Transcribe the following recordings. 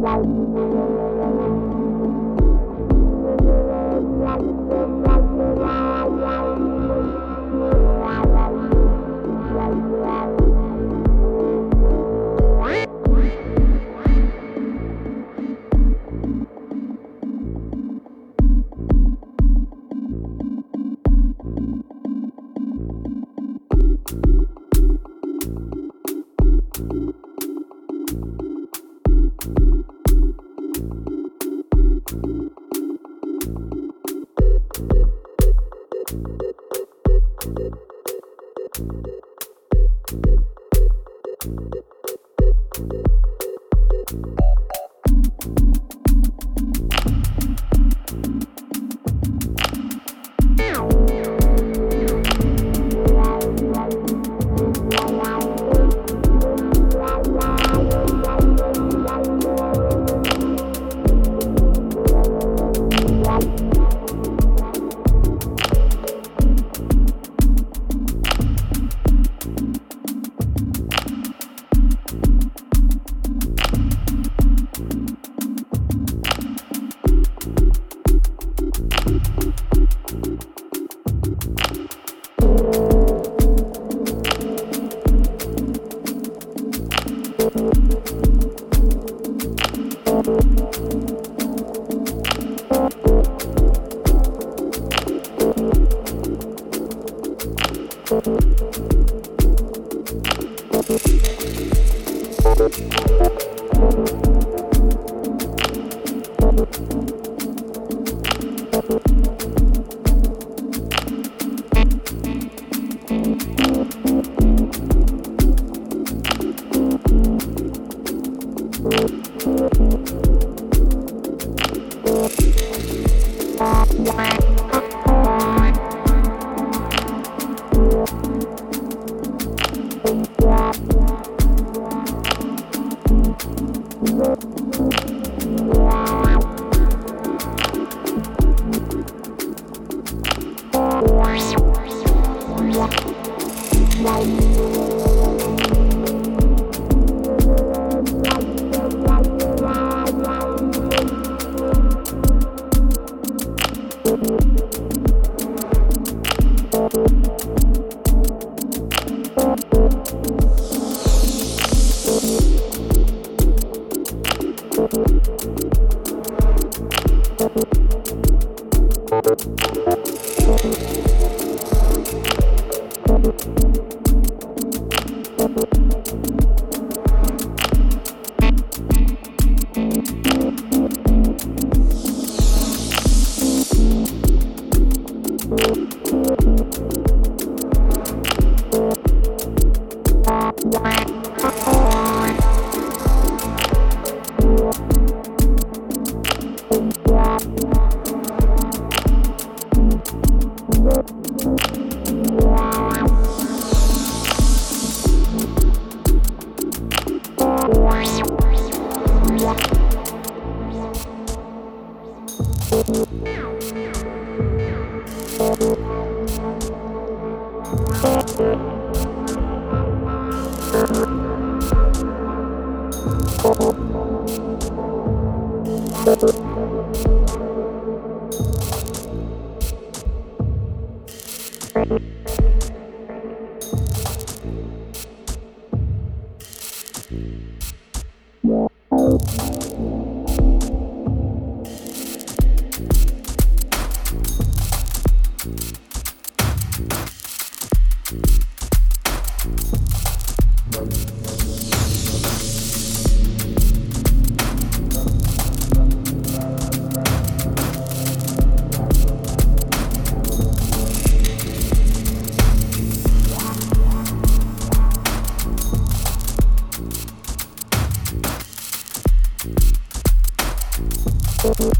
Bye. Thank you. Thank you. Thank Thank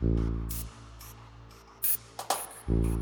Mm-hmm. Thank you.